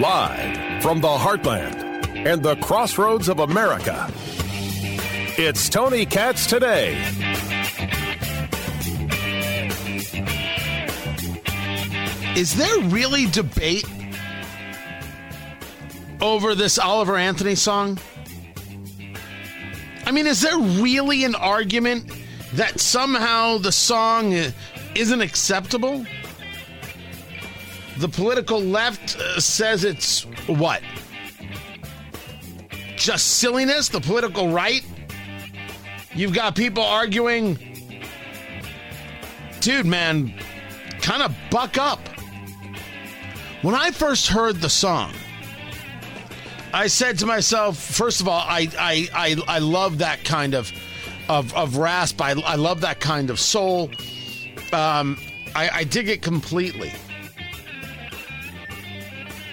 Live from the heartland and the crossroads of America. It's Tony Katz today. Is there really debate over this Oliver Anthony song? I mean, is there really an argument that somehow the song isn't acceptable? The political left uh, says it's what? Just silliness? The political right? You've got people arguing, dude, man, kind of buck up. When I first heard the song, I said to myself, first of all, I I I, I love that kind of of, of rasp. I, I love that kind of soul. Um, I, I dig it completely.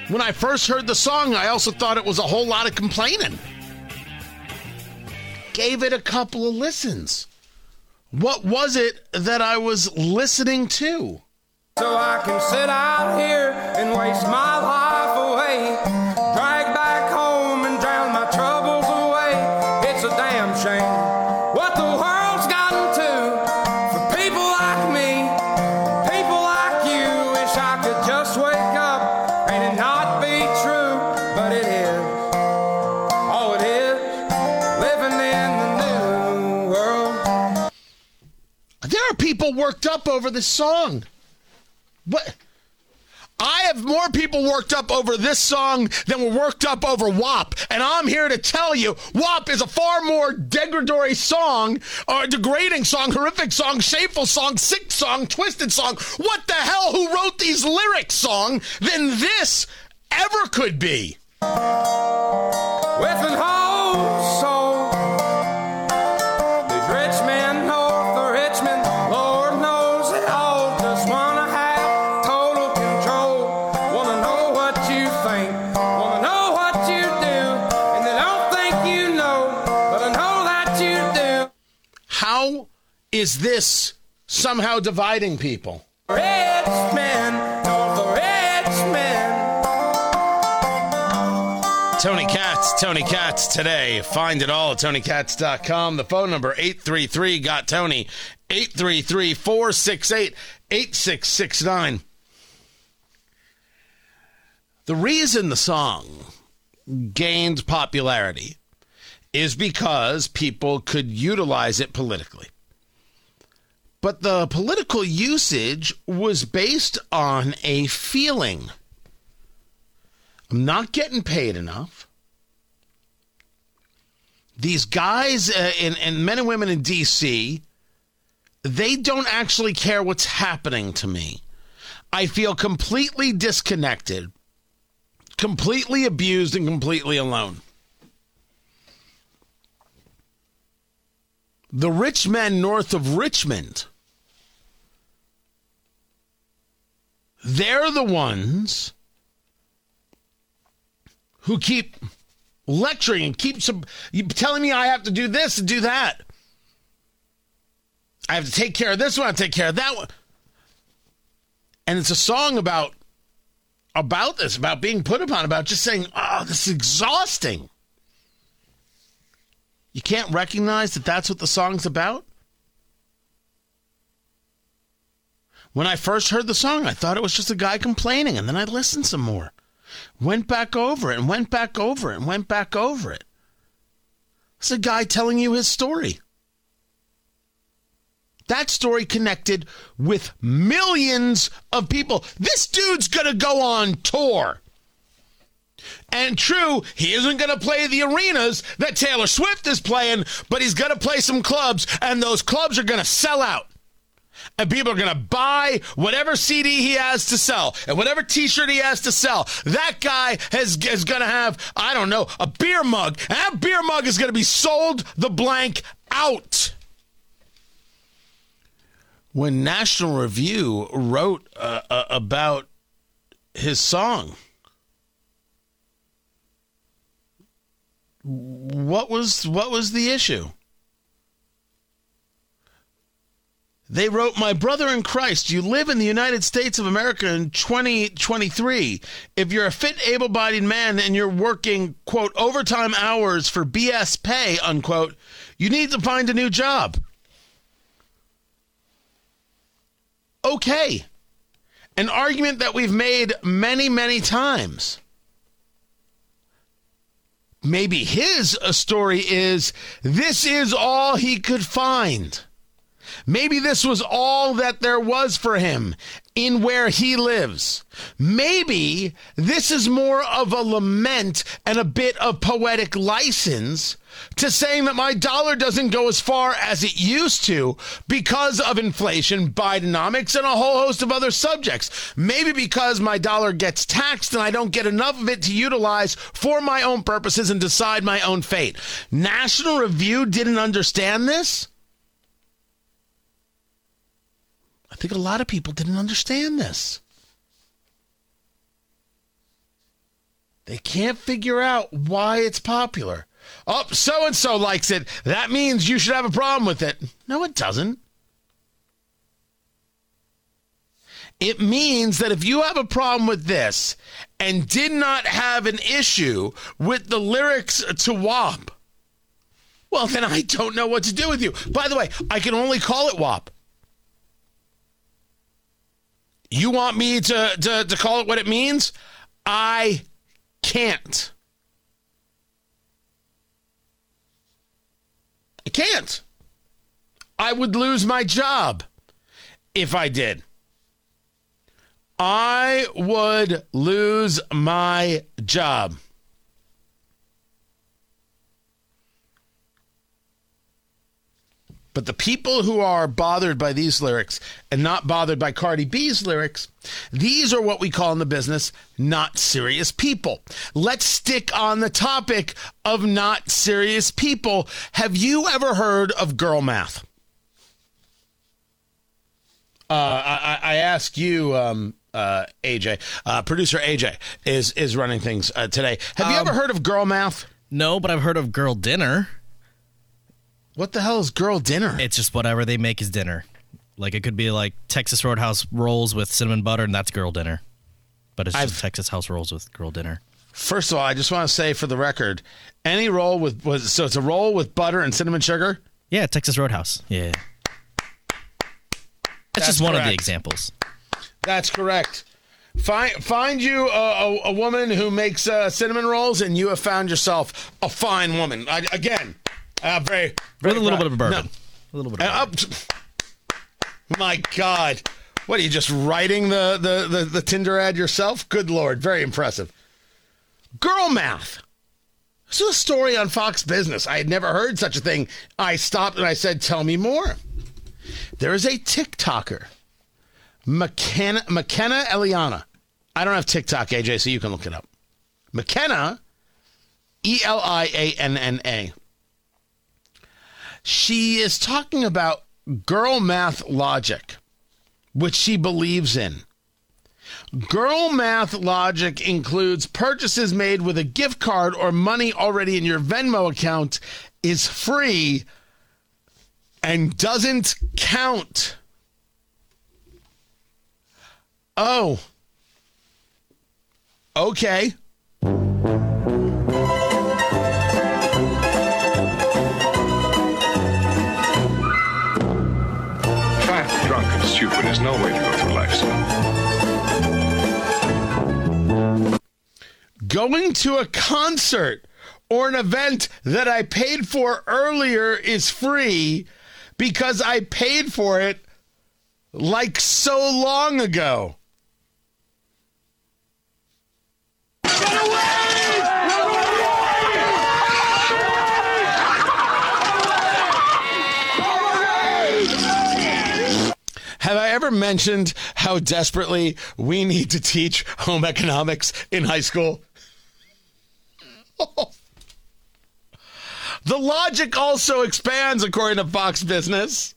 When I first heard the song, I also thought it was a whole lot of complaining. Gave it a couple of listens. What was it that I was listening to? So I can sit out here and waste my life worked up over this song. What? I have more people worked up over this song than were worked up over WAP. And I'm here to tell you, WAP is a far more degradatory song, or degrading song, horrific song, shameful song, sick song, twisted song. What the hell, who wrote these lyrics song than this ever could be? Is this somehow dividing people? Rich men, north of Richmond. Tony Katz, Tony Katz today. Find it all at TonyKatz.com. The phone number 833 got Tony 833 468 8669. The reason the song gained popularity is because people could utilize it politically. But the political usage was based on a feeling. I'm not getting paid enough. These guys uh, and, and men and women in D.C., they don't actually care what's happening to me. I feel completely disconnected, completely abused, and completely alone. The rich men north of Richmond, they're the ones who keep lecturing and keep telling me I have to do this and do that. I have to take care of this one, I take care of that one. And it's a song about about this, about being put upon, about just saying, oh, this is exhausting. You can't recognize that that's what the song's about? When I first heard the song, I thought it was just a guy complaining, and then I listened some more. Went back over it and went back over it and went back over it. It's a guy telling you his story. That story connected with millions of people. This dude's going to go on tour. And true, he isn't going to play the arenas that Taylor Swift is playing, but he's going to play some clubs, and those clubs are going to sell out. And people are going to buy whatever CD he has to sell and whatever t shirt he has to sell. That guy has, is going to have, I don't know, a beer mug. And that beer mug is going to be sold the blank out when National Review wrote uh, uh, about his song. What was what was the issue? They wrote, My brother in Christ, you live in the United States of America in 2023. If you're a fit, able bodied man and you're working, quote, overtime hours for BS pay, unquote, you need to find a new job. Okay. An argument that we've made many, many times. Maybe his uh, story is this is all he could find. Maybe this was all that there was for him in where he lives. Maybe this is more of a lament and a bit of poetic license to saying that my dollar doesn't go as far as it used to because of inflation, Bidenomics, and a whole host of other subjects. Maybe because my dollar gets taxed and I don't get enough of it to utilize for my own purposes and decide my own fate. National Review didn't understand this. I think a lot of people didn't understand this. They can't figure out why it's popular. Oh, so and so likes it. That means you should have a problem with it. No, it doesn't. It means that if you have a problem with this and did not have an issue with the lyrics to WAP, well, then I don't know what to do with you. By the way, I can only call it WAP. You want me to, to, to call it what it means? I can't. I can't. I would lose my job if I did. I would lose my job. But the people who are bothered by these lyrics and not bothered by Cardi B's lyrics, these are what we call in the business not serious people. Let's stick on the topic of not serious people. Have you ever heard of girl math? Uh, I, I ask you, um, uh, AJ, uh, producer AJ is is running things uh, today. Have you Um, ever heard of girl math? No, but I've heard of girl dinner. What the hell is girl dinner? It's just whatever they make is dinner. Like it could be like Texas Roadhouse rolls with cinnamon butter, and that's girl dinner. But it's I've- just Texas House rolls with girl dinner. First of all, I just want to say for the record, any roll with was so it's a roll with butter and cinnamon sugar. Yeah, Texas Roadhouse. Yeah. That's, That's just one of the examples. That's correct. Find find you a, a, a woman who makes uh, cinnamon rolls, and you have found yourself a fine woman. I, again, uh, very, very With a little bit of bourbon. No. A little bit of bourbon. up, my God, what are you just writing the, the the the Tinder ad yourself? Good Lord, very impressive. Girl math. This is a story on Fox Business. I had never heard such a thing. I stopped and I said, "Tell me more." There is a TikToker, McKenna McKenna Elianna. I don't have TikTok, AJ, so you can look it up. McKenna, E L I A N N A. She is talking about girl math logic, which she believes in. Girl math logic includes purchases made with a gift card or money already in your Venmo account is free and doesn't count. Oh. Okay. Stupid is no way to go through life, son. Going to a concert or an event that I paid for earlier is free because I paid for it like so long ago. Have I ever mentioned how desperately we need to teach home economics in high school? The logic also expands, according to Fox Business,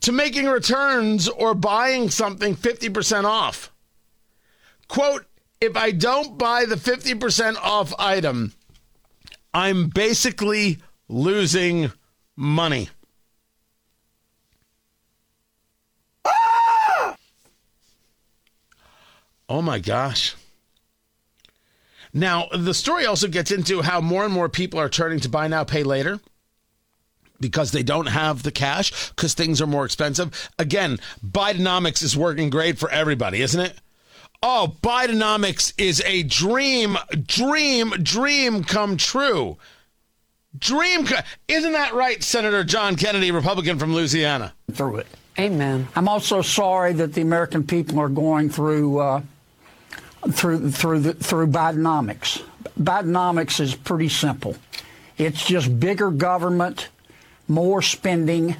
to making returns or buying something 50% off. Quote, if I don't buy the 50% off item, I'm basically losing money. Oh my gosh. Now, the story also gets into how more and more people are turning to buy now, pay later because they don't have the cash because things are more expensive. Again, Bidenomics is working great for everybody, isn't it? Oh, Bidenomics is a dream, dream, dream come true. Dream, co- isn't that right, Senator John Kennedy, Republican from Louisiana? through it. Amen. I'm also sorry that the American people are going through uh, through through the, through Bidenomics. Bidenomics is pretty simple. It's just bigger government, more spending,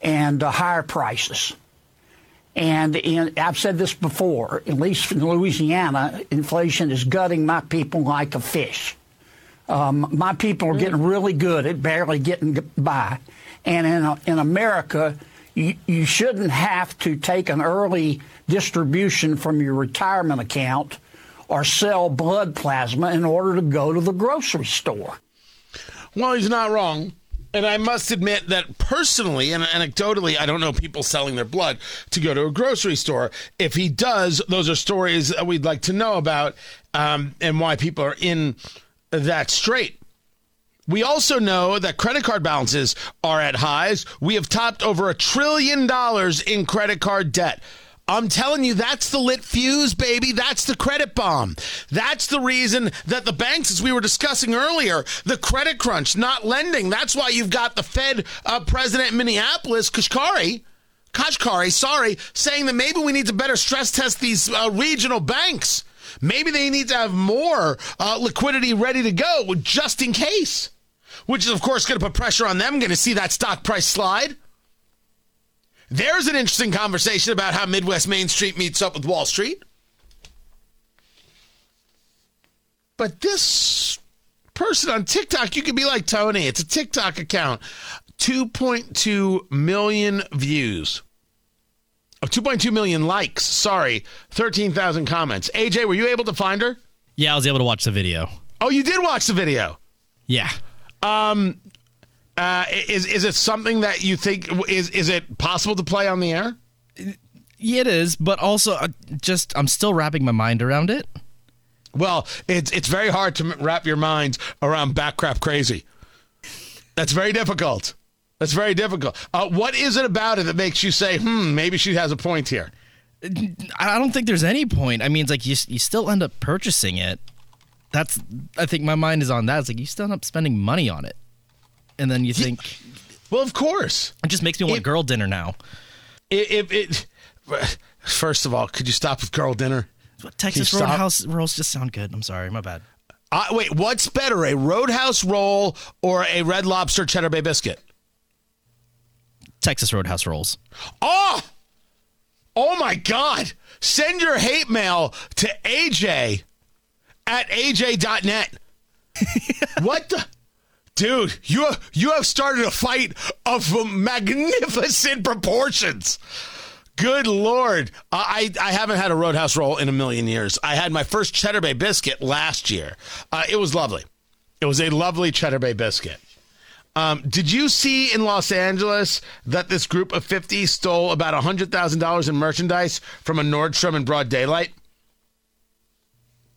and uh, higher prices. And in, I've said this before. At least in Louisiana, inflation is gutting my people like a fish. Um, my people are getting really good at barely getting by. And in, in America, you, you shouldn't have to take an early distribution from your retirement account or sell blood plasma in order to go to the grocery store. Well, he's not wrong. And I must admit that personally and anecdotally, I don't know people selling their blood to go to a grocery store. If he does, those are stories that we'd like to know about um, and why people are in that strait. We also know that credit card balances are at highs. We have topped over a trillion dollars in credit card debt. I'm telling you, that's the lit fuse, baby. That's the credit bomb. That's the reason that the banks, as we were discussing earlier, the credit crunch, not lending. That's why you've got the Fed uh, president in Minneapolis, Kashkari, Kashkari, sorry, saying that maybe we need to better stress test these uh, regional banks. Maybe they need to have more uh, liquidity ready to go just in case, which is, of course, going to put pressure on them. Going to see that stock price slide. There's an interesting conversation about how Midwest Main Street meets up with Wall Street. But this person on TikTok, you could be like Tony. It's a TikTok account. 2.2 million views. Oh, 2.2 million likes. Sorry. 13,000 comments. AJ, were you able to find her? Yeah, I was able to watch the video. Oh, you did watch the video. Yeah. Uh, is is it something that you think is is it possible to play on the air? It is, but also uh, just I'm still wrapping my mind around it. Well, it's it's very hard to wrap your mind around back crap crazy. That's very difficult. That's very difficult. Uh, what is it about it that makes you say, "Hmm, maybe she has a point here"? I don't think there's any point. I mean, it's like you you still end up purchasing it. That's I think my mind is on that. It's like you still end up spending money on it, and then you think Well, of course. it just makes me want It- girl dinner now. If it, first of all, could you stop with girl dinner? Texas stop? Roadhouse rolls just sound good. I'm sorry, my bad. Uh, wait, what's better, a Roadhouse roll or a Red Lobster Cheddar Bay biscuit? Texas Roadhouse rolls. Oh, oh my God! Send your hate mail to AJ at aj.net. what the? Dude, you have, you have started a fight of magnificent proportions. Good lord, I I haven't had a Roadhouse roll in a million years. I had my first Cheddar Bay biscuit last year. Uh, it was lovely. It was a lovely Cheddar Bay biscuit. Um, did you see in Los Angeles that this group of 50 stole about $100,000 in merchandise from a Nordstrom in broad daylight?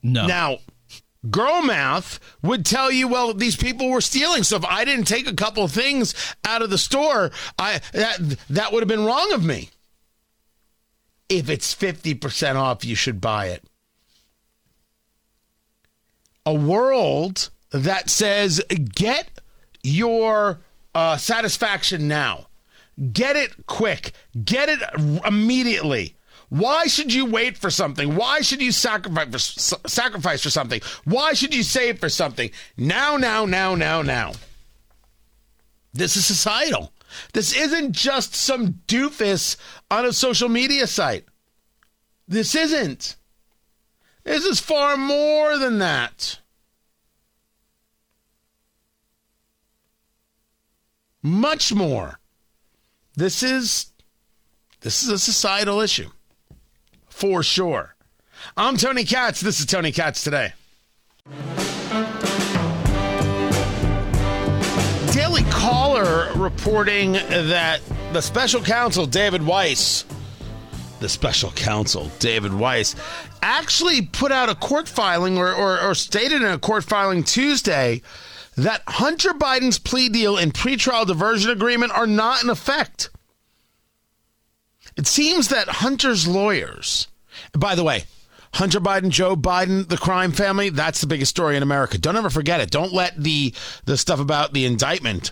No. Now, girl math would tell you, well, these people were stealing. So if I didn't take a couple things out of the store, I that, that would have been wrong of me. If it's 50% off, you should buy it. A world that says, get your uh, satisfaction now. Get it quick. Get it immediately. Why should you wait for something? Why should you sacrifice for, sacrifice for something? Why should you save for something? Now, now, now, now, now. This is societal. This isn't just some doofus on a social media site. This isn't. This is far more than that. Much more. This is this is a societal issue. For sure. I'm Tony Katz. This is Tony Katz today. Daily Caller reporting that the special counsel, David Weiss, the special counsel, David Weiss, actually put out a court filing or, or, or stated in a court filing Tuesday that Hunter Biden's plea deal and pretrial diversion agreement are not in effect. It seems that Hunter's lawyers, by the way, Hunter Biden, Joe Biden, the crime family, that's the biggest story in America. Don't ever forget it. Don't let the the stuff about the indictment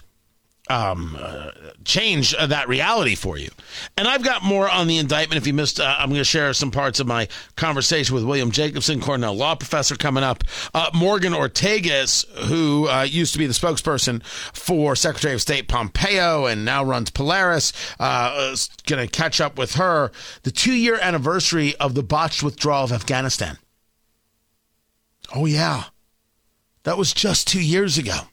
um, uh, change uh, that reality for you. And I've got more on the indictment. If you missed, uh, I'm going to share some parts of my conversation with William Jacobson, Cornell law professor, coming up. Uh, Morgan Ortagus, who uh, used to be the spokesperson for Secretary of State Pompeo and now runs Polaris, uh, is going to catch up with her. The two year anniversary of the botched withdrawal of Afghanistan. Oh, yeah. That was just two years ago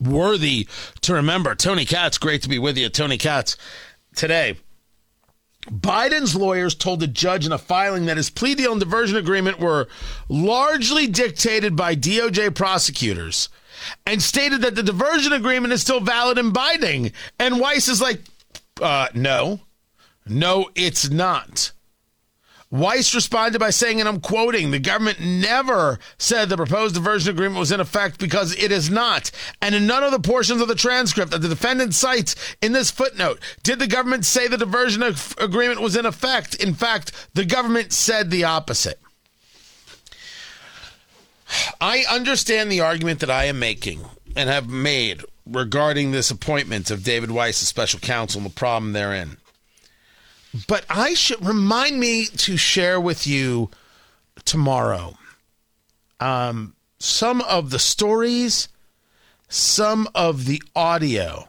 worthy to remember. Tony Katz, great to be with you. Tony Katz, today. Biden's lawyers told the judge in a filing that his plea deal and diversion agreement were largely dictated by DOJ prosecutors and stated that the diversion agreement is still valid and binding. And Weiss is like, uh, no, no, it's not. Weiss responded by saying, and I'm quoting, the government never said the proposed diversion agreement was in effect because it is not. And in none of the portions of the transcript that the defendant cites in this footnote did the government say the diversion agreement was in effect. In fact, the government said the opposite. I understand the argument that I am making and have made regarding this appointment of David Weiss as special counsel and the problem therein. But I should remind me to share with you tomorrow um, some of the stories, some of the audio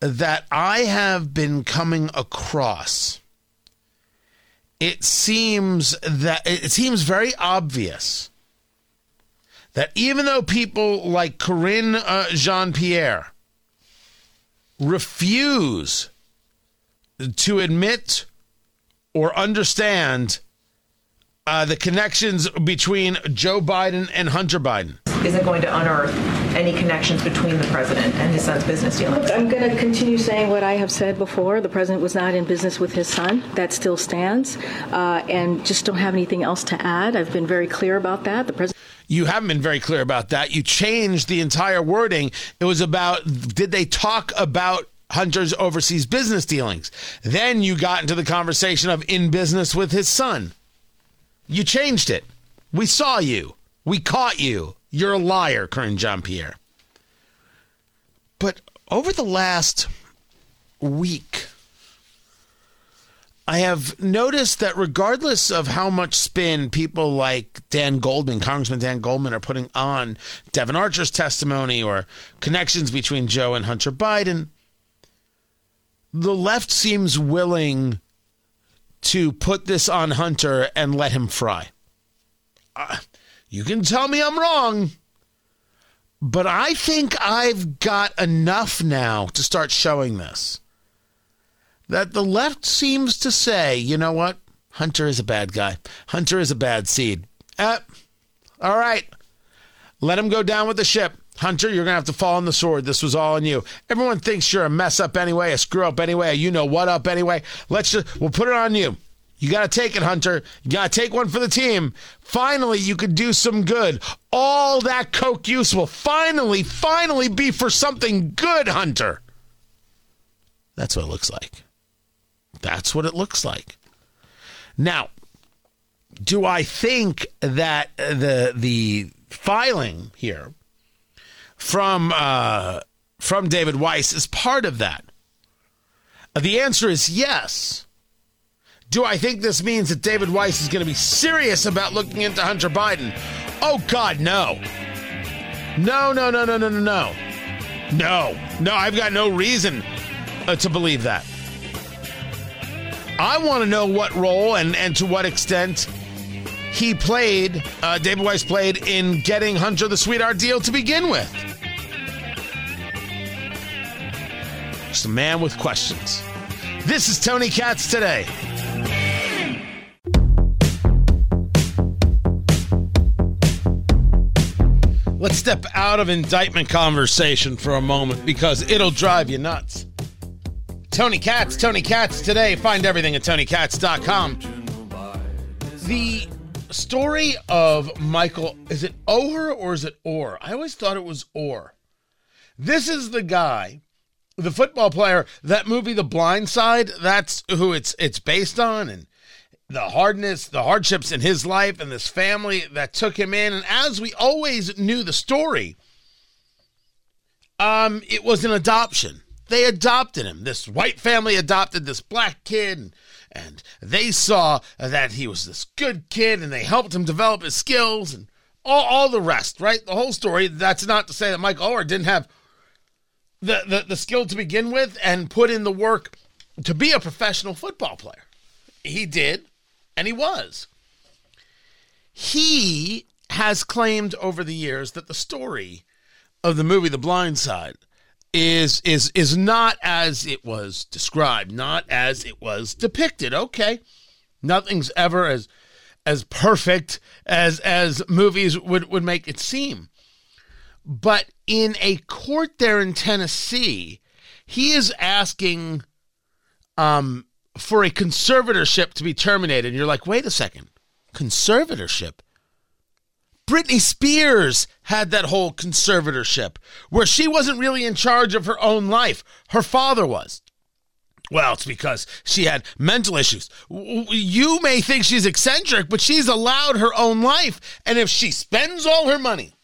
that I have been coming across. It seems that it seems very obvious that even though people like Karine uh, Jean Pierre refuse to admit or understand uh, the connections between Joe Biden and Hunter Biden. Isn't going to unearth any connections between the president and his son's business dealings. Look, I'm going to continue saying what I have said before. The president was not in business with his son. That still stands, uh, and just don't have anything else to add. I've been very clear about that. The president. You haven't been very clear about that. You changed the entire wording. It was about did they talk about Hunter's overseas business dealings. Then you got into the conversation of in business with his son. You changed it. We saw you. We caught you. You're a liar, Karine Jean Pierre. But over the last week, I have noticed that regardless of how much spin people like Dan Goldman, Congressman Dan Goldman, are putting on Devon Archer's testimony or connections between Joe and Hunter Biden, the left seems willing to put this on Hunter and let him fry. Uh, you can tell me I'm wrong, but I think I've got enough now to start showing this. That the left seems to say, you know what? Hunter is a bad guy. Hunter is a bad seed. Uh, all right. Let him go down with the ship. Hunter, you're going to have to fall on the sword. This was all on you. Everyone thinks you're a mess up anyway, a screw up anyway, a you know what up anyway. Let's just, we'll put it on you. You got to take it, Hunter. You got to take one for the team. Finally, you could do some good. All that coke use will finally, finally be for something good, Hunter. That's what it looks like. That's what it looks like. Now, do I think that the the filing here from uh, from David Weiss is part of that? The answer is yes. Do I think this means that David Weiss is going to be serious about looking into Hunter Biden? Oh, God, no. No, no, no, no, no, no, no. No, no, I've got no reason uh, to believe that. I want to know what role and, and to what extent he played, uh, David Weiss played in getting Hunter the sweetheart deal to begin with. Just a man with questions. This is Tony Katz today. Let's step out of indictment conversation for a moment because it'll drive you nuts. Tony Katz, Tony Katz today. Find everything at tonykatz.com. The story of Michael, is it Oher or is it Orr? I always thought it was Orr. This is the guy, the football player, that movie The Blind Side, that's who it's it's based on and the hardness, the hardships in his life and this family that took him in. And as we always knew the story, um, it was an adoption. They adopted him. This white family adopted this black kid, and, and they saw that he was this good kid, and they helped him develop his skills and all, all the rest, right? The whole story. That's not to say that Mike Oher didn't have the, the, the skill to begin with and put in the work to be a professional football player. He did, and he was. He has claimed over the years that the story of the movie The Blind Side is is is not as it was described, not as it was depicted. Okay. Nothing's ever as as perfect as as movies would, would make it seem. But in a court there in Tennessee, he is asking um for a conservatorship to be terminated. And you're like, wait a second, conservatorship? Britney Spears had that whole conservatorship where she wasn't really in charge of her own life. Her father was. Well, it's because she had mental issues. You may think she's eccentric, but she's allowed her own life. And if she spends all her money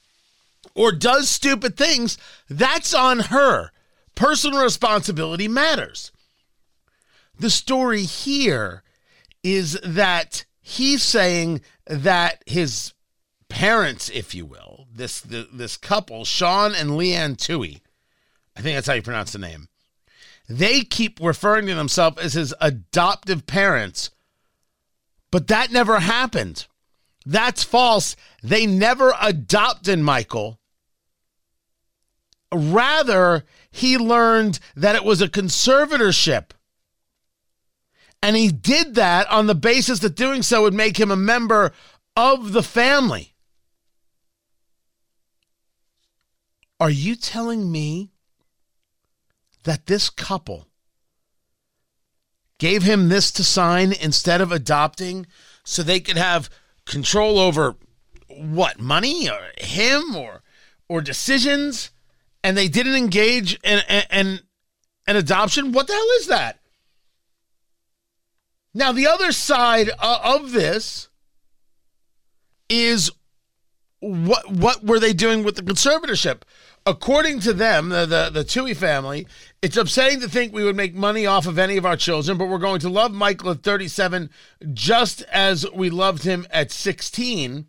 or does stupid things, that's on her. Personal responsibility matters. The story here is that he's saying that his parents, if you will, this the, this couple, Sean and Leigh Anne Tuohy, I think that's how you pronounce the name. They keep referring to themselves as his adoptive parents, but that never happened. That's false. They never adopted Michael. Rather, he learned that it was a conservatorship. And he did that on the basis that doing so would make him a member of the family. Are you telling me that this couple gave him this to sign instead of adopting so they could have control over what money or him or or decisions and they didn't engage in, in an adoption? What the hell is that? Now the other side uh, of this is what what were they doing with the conservatorship? According to them, the, the, the Tuohy family, it's upsetting to think we would make money off of any of our children, but we're going to love Michael at 37 just as we loved him at 16.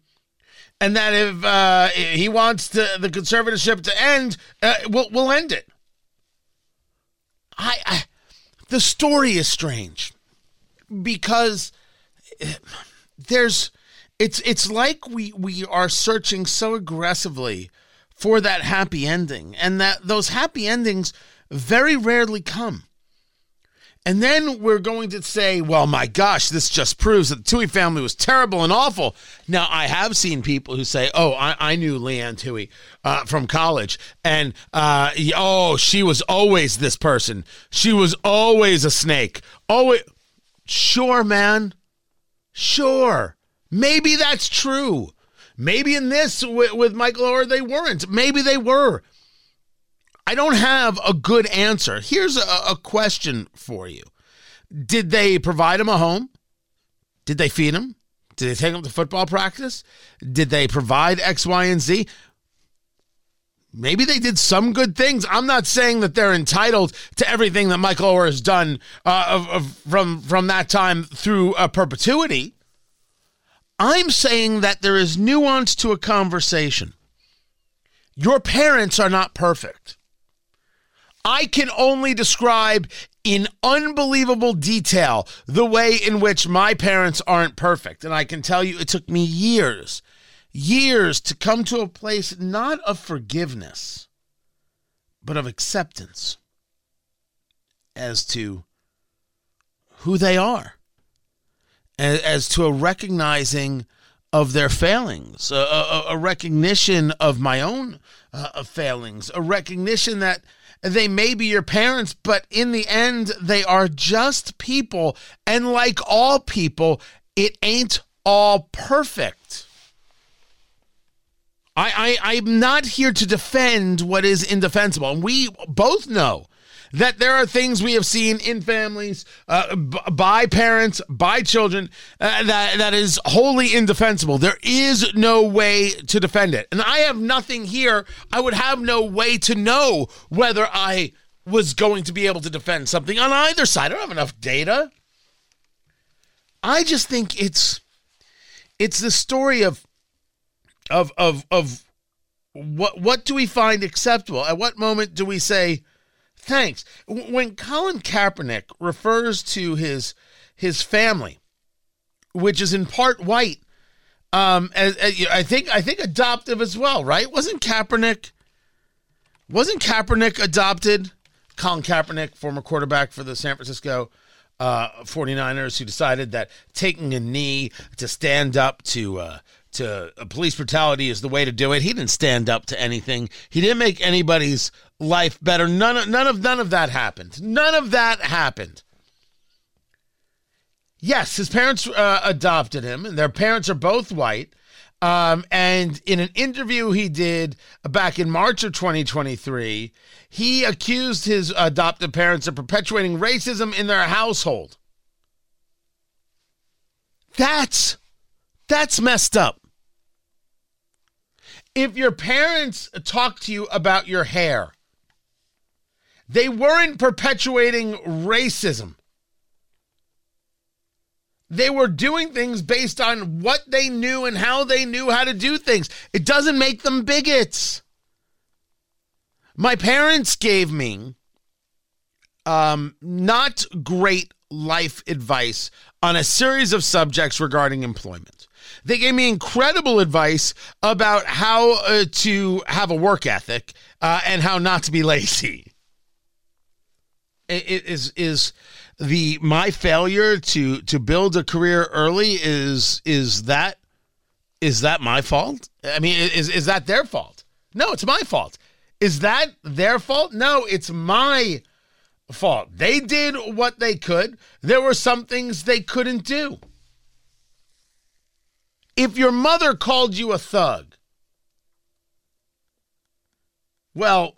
And that if uh, he wants to, the conservatorship to end, uh, we'll, we'll end it. I, I the story is strange because there's it's it's like we we are searching so aggressively for that happy ending and that those happy endings very rarely come. And then we're going to say, well, my gosh, this just proves that the Tuohy family was terrible and awful. Now, I have seen people who say, oh, I, I knew Leigh Anne Tuohy uh, from college. And, uh, oh, she was always this person. She was always a snake. Always. Sure, man. Sure. Maybe that's true. Maybe in this with, with Michael or they weren't. Maybe they were. I don't have a good answer. Here's a, a question for you Did they provide him a home? Did they feed him? Did they take him to football practice? Did they provide X, Y, and Z? Maybe they did some good things. I'm not saying that they're entitled to everything that Michael Oher has done uh, of, of, from from that time through uh, perpetuity. I'm saying that there is nuance to a conversation. Your parents are not perfect. I can only describe in unbelievable detail the way in which my parents aren't perfect. And I can tell you it took me years, years to come to a place not of forgiveness, but of acceptance as to who they are as, to a recognizing of their failings, a, a, a recognition of my own uh, failings, a recognition that they may be your parents, but in the end, they are just people. And like all people, it ain't all perfect. I, I, I'm not here to defend what is indefensible. And we both know that there are things we have seen in families uh, b- by parents, by children, uh, that, that is wholly indefensible. There is no way to defend it. And I have nothing here. I would have no way to know whether I was going to be able to defend something on either side. I don't have enough data. I just think it's it's the story of of of of what what do we find acceptable? At what moment do we say thanks? When Colin Kaepernick refers to his his family, which is in part white, um, as, as, I think I think adoptive as well, right? Wasn't Kaepernick wasn't Kaepernick adopted? Colin Kaepernick, former quarterback for the San Francisco uh, 49ers, who decided that taking a knee to stand up to uh, to police brutality is the way to do it. He didn't stand up to anything. He didn't make anybody's life better. None of none of none of that happened. None of that happened. Yes, his parents uh, adopted him, and their parents are both white. Um, and in an interview he did back in March of 2023, he accused his adoptive parents of perpetuating racism in their household. That's that's messed up. If your parents talk to you about your hair, they weren't perpetuating racism. They were doing things based on what they knew and how they knew how to do things. It doesn't make them bigots. My parents gave me um, not great life advice on a series of subjects regarding employment. They gave me incredible advice about how uh, to have a work ethic uh, and how not to be lazy. It is is the my failure to to build a career early is is that is that my fault? I mean, is is that their fault? No, it's my fault. Is that their fault? No, it's my fault. They did what they could. There were some things they couldn't do. If your mother called you a thug, well,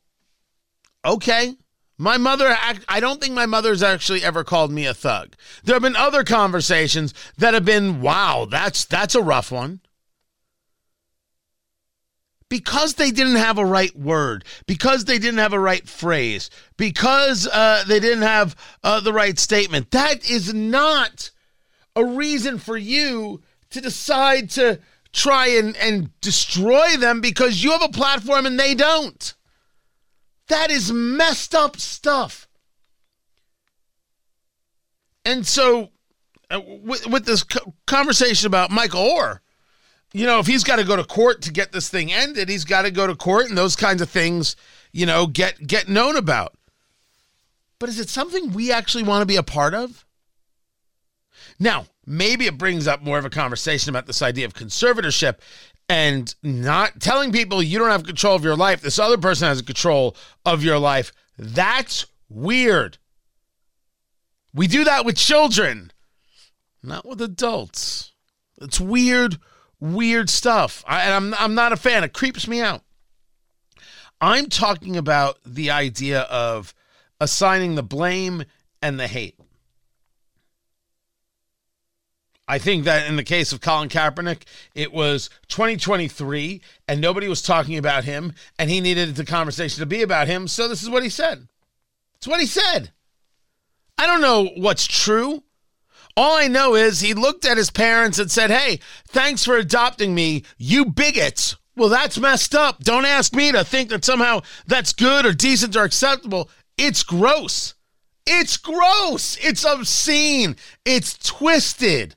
okay. My mother, I don't think my mother's actually ever called me a thug. There have been other conversations that have been, wow, that's that's a rough one because they didn't have a right word, because they didn't have a right phrase, because uh, they didn't have uh, the right statement. That is not a reason for you to decide to try and, and destroy them because you have a platform and they don't. That is messed up stuff. And so, uh, with, with this conversation about Michael Oher, you know, if he's got to go to court to get this thing ended, he's got to go to court and those kinds of things, you know, get get known about. But is it something we actually want to be a part of? Now, maybe it brings up more of a conversation about this idea of conservatorship and not telling people you don't have control of your life. This other person has control of your life. That's weird. We do that with children, not with adults. It's weird weird stuff. I, and I'm I'm not a fan. It creeps me out. I'm talking about the idea of assigning the blame and the hate. I think that in the case of Colin Kaepernick, it was 2023 and nobody was talking about him and he needed the conversation to be about him. So this is what he said. It's what he said. I don't know what's true. All I know is he looked at his parents and said, Hey, thanks for adopting me, you bigots. Well, that's messed up. Don't ask me to think that somehow that's good or decent or acceptable. It's gross. It's gross. It's obscene. It's twisted.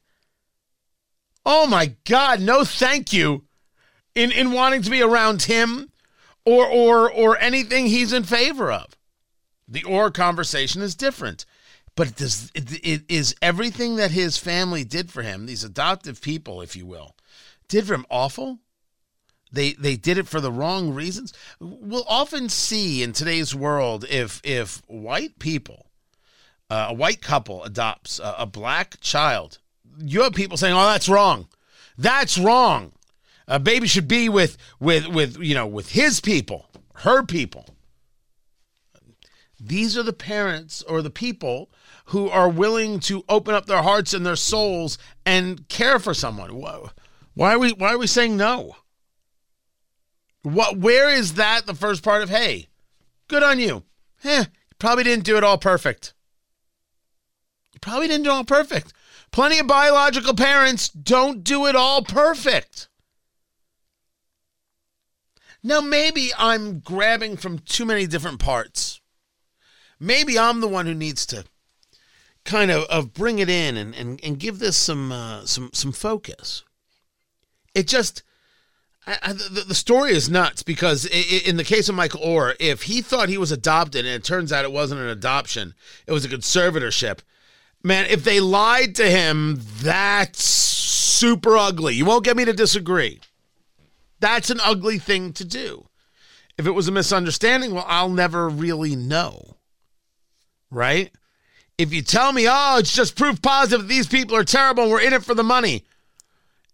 Oh my God, no thank you in, in wanting to be around him or or or anything he's in favor of. The or conversation is different. But does it, it is everything that his family did for him, these adoptive people, if you will, did for him awful? they they did it for the wrong reasons. We'll often see in today's world if if white people, uh, a white couple adopts a, a black child, you have people saying, "Oh, that's wrong. That's wrong. A baby should be with with with you know with his people, her people." These are the parents or the people who are willing to open up their hearts and their souls and care for someone. Why are we why are we saying no? What where is that the first part of hey, good on you. Eh, probably didn't do it all perfect. You probably didn't do it all perfect. Plenty of biological parents don't do it all perfect. Now, maybe I'm grabbing from too many different parts. Maybe I'm the one who needs to kind of, of bring it in and, and, and give this some uh, some some focus. It just I, I, the, the story is nuts because it, in the case of Michael Oher, if he thought he was adopted and it turns out it wasn't an adoption, it was a conservatorship. Man, if they lied to him, that's super ugly. You won't get me to disagree. That's an ugly thing to do. If it was a misunderstanding, well, I'll never really know. Right? If you tell me, oh, it's just proof positive these people are terrible and we're in it for the money,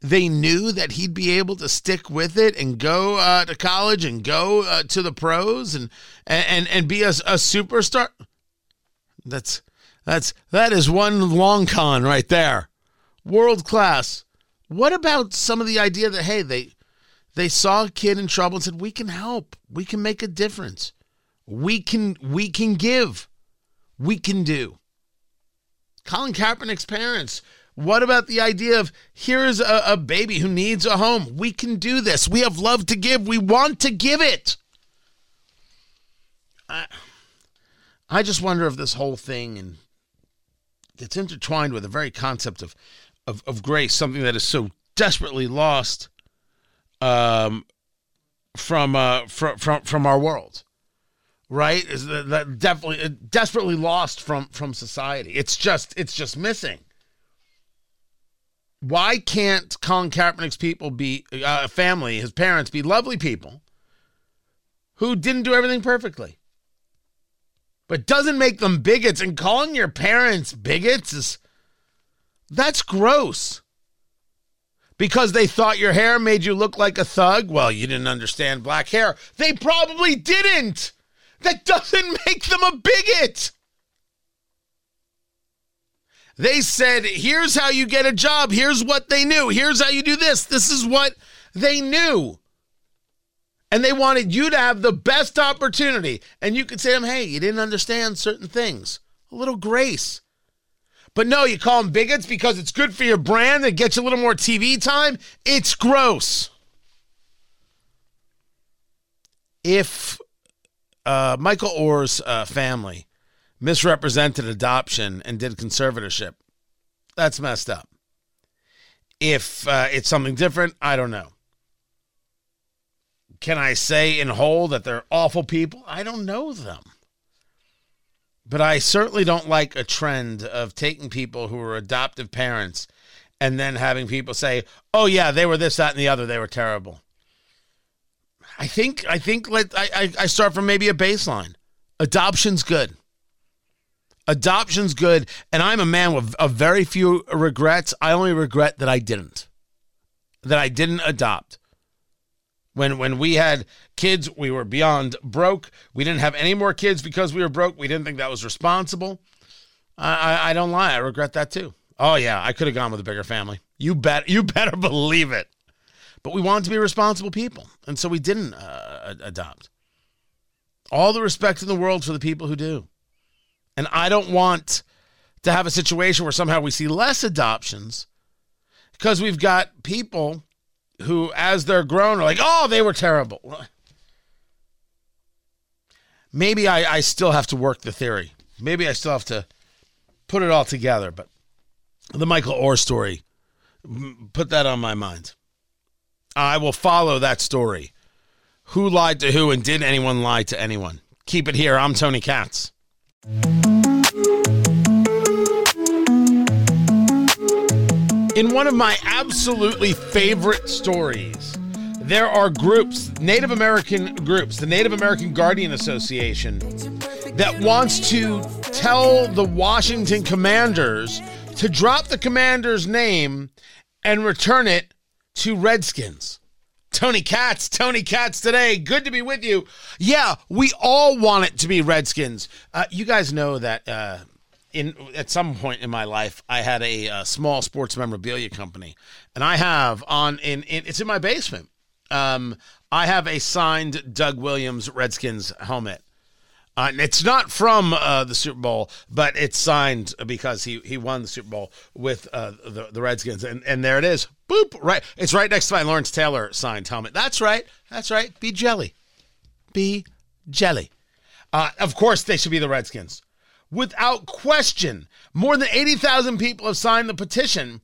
they knew that he'd be able to stick with it and go uh, to college and go uh, to the pros and and and be a, a superstar. That's that's that is one long con right there, world class. What about some of the idea that hey they they saw a kid in trouble and said we can help, we can make a difference, we can we can give, we can do. Colin Kaepernick's parents what about the idea of here's a, a, baby who needs a home? We can do this. We have love to give. We want to give it. I, I just wonder if this whole thing and gets intertwined with the very concept of, of, of grace, something that is so desperately lost um, from, uh, from, from, from our world right? Is that, that definitely desperately lost from from society. It's just it's just missing. Why can't Colin Kaepernick's people be uh, family, his parents be lovely people who didn't do everything perfectly? But doesn't make them bigots and calling your parents bigots is that's gross. Because they thought your hair made you look like a thug? Well, you didn't understand black hair. They probably didn't. That doesn't make them a bigot. They said, here's how you get a job. Here's what they knew. Here's how you do this. This is what they knew. And they wanted you to have the best opportunity. And you could say to them, hey, you didn't understand certain things. A little grace. But no, you call them bigots because it's good for your brand and gets you a little more TV time. It's gross. If uh, Michael Oher's uh, family misrepresented adoption and did conservatorship. That's messed up. If uh, it's something different, I don't know. Can I say in whole that they're awful people? I don't know them. But I certainly don't like a trend of taking people who are adoptive parents and then having people say, "Oh yeah, they were this, that, and the other. They were terrible." I think I think let I I start from maybe a baseline. Adoption's good. Adoption's good, and I'm a man with a very few regrets. I only regret that I didn't, that I didn't adopt. When when we had kids, we were beyond broke. We didn't have any more kids because we were broke. We didn't think that was responsible. I, I, I don't lie. I regret that too. Oh yeah, I could have gone with a bigger family. You bet. You better believe it. But we wanted to be responsible people, and so we didn't uh, adopt. All the respect in the world for the people who do. And I don't want to have a situation where somehow we see less adoptions because we've got people who, as they're grown, are like, oh, they were terrible. Maybe I, I still have to work the theory. Maybe I still have to put it all together. But the Michael Oher story, put that on my mind. I will follow that story. Who lied to who and did anyone lie to anyone? Keep it here. I'm Tony Katz. In one of my absolutely favorite stories, there are groups, Native American groups, the Native American Guardian Association, that wants to tell the Washington Commanders to drop the commander's name and return it to Redskins. Tony Katz, Tony Katz today. Good to be with you. Yeah, we all want it to be Redskins. Uh, you guys know that uh, in at some point in my life, I had a, uh small sports memorabilia company, and I have on in, in it's in my basement. Um, I have a signed Doug Williams Redskins helmet. Uh, it's not from uh, the Super Bowl, but it's signed because he, he won the Super Bowl with uh, the, the Redskins. And, and there it is. Boop. Right. It's right next to my Lawrence Taylor signed helmet. That's right. That's right. Be jelly. Be jelly. Uh, of course, they should be the Redskins. Without question, more than 80,000 people have signed the petition.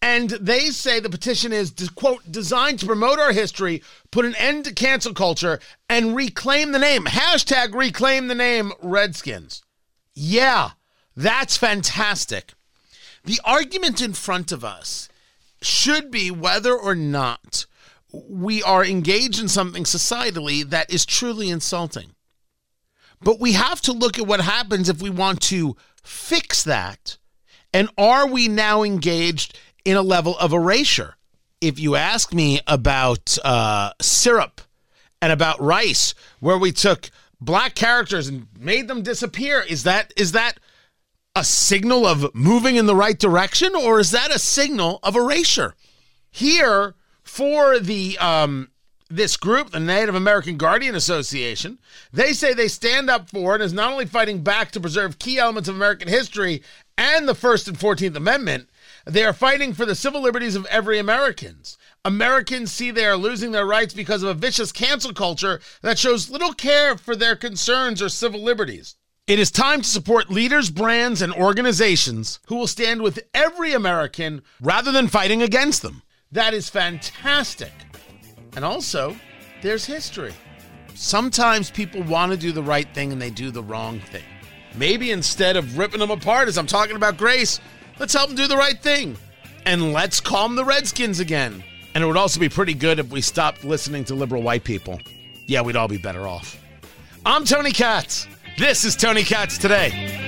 And they say the petition is, quote, designed to promote our history, put an end to cancel culture, and reclaim the name. Hashtag reclaim the name Redskins. Yeah, that's fantastic. The argument in front of us should be whether or not we are engaged in something societally that is truly insulting. But we have to look at what happens if we want to fix that. And are we now engaged in a level of erasure? If you ask me about uh, syrup and about rice, where we took black characters and made them disappear, is that is that a signal of moving in the right direction, or is that a signal of erasure? Here, for the um, this group, the Native American Guardian Association, they say they stand up for and is not only fighting back to preserve key elements of American history and the First and Fourteenth Amendment, they are fighting for the civil liberties of every Americans. Americans see they are losing their rights because of a vicious cancel culture that shows little care for their concerns or civil liberties. It is time to support leaders, brands, and organizations who will stand with every American rather than fighting against them. That is fantastic. And also, there's history. Sometimes people want to do the right thing and they do the wrong thing. Maybe instead of ripping them apart, as I'm talking about Grace, let's help them do the right thing. And let's calm the Redskins again. And it would also be pretty good if we stopped listening to liberal white people. Yeah, we'd all be better off. I'm Tony Katz. This is Tony Katz Today.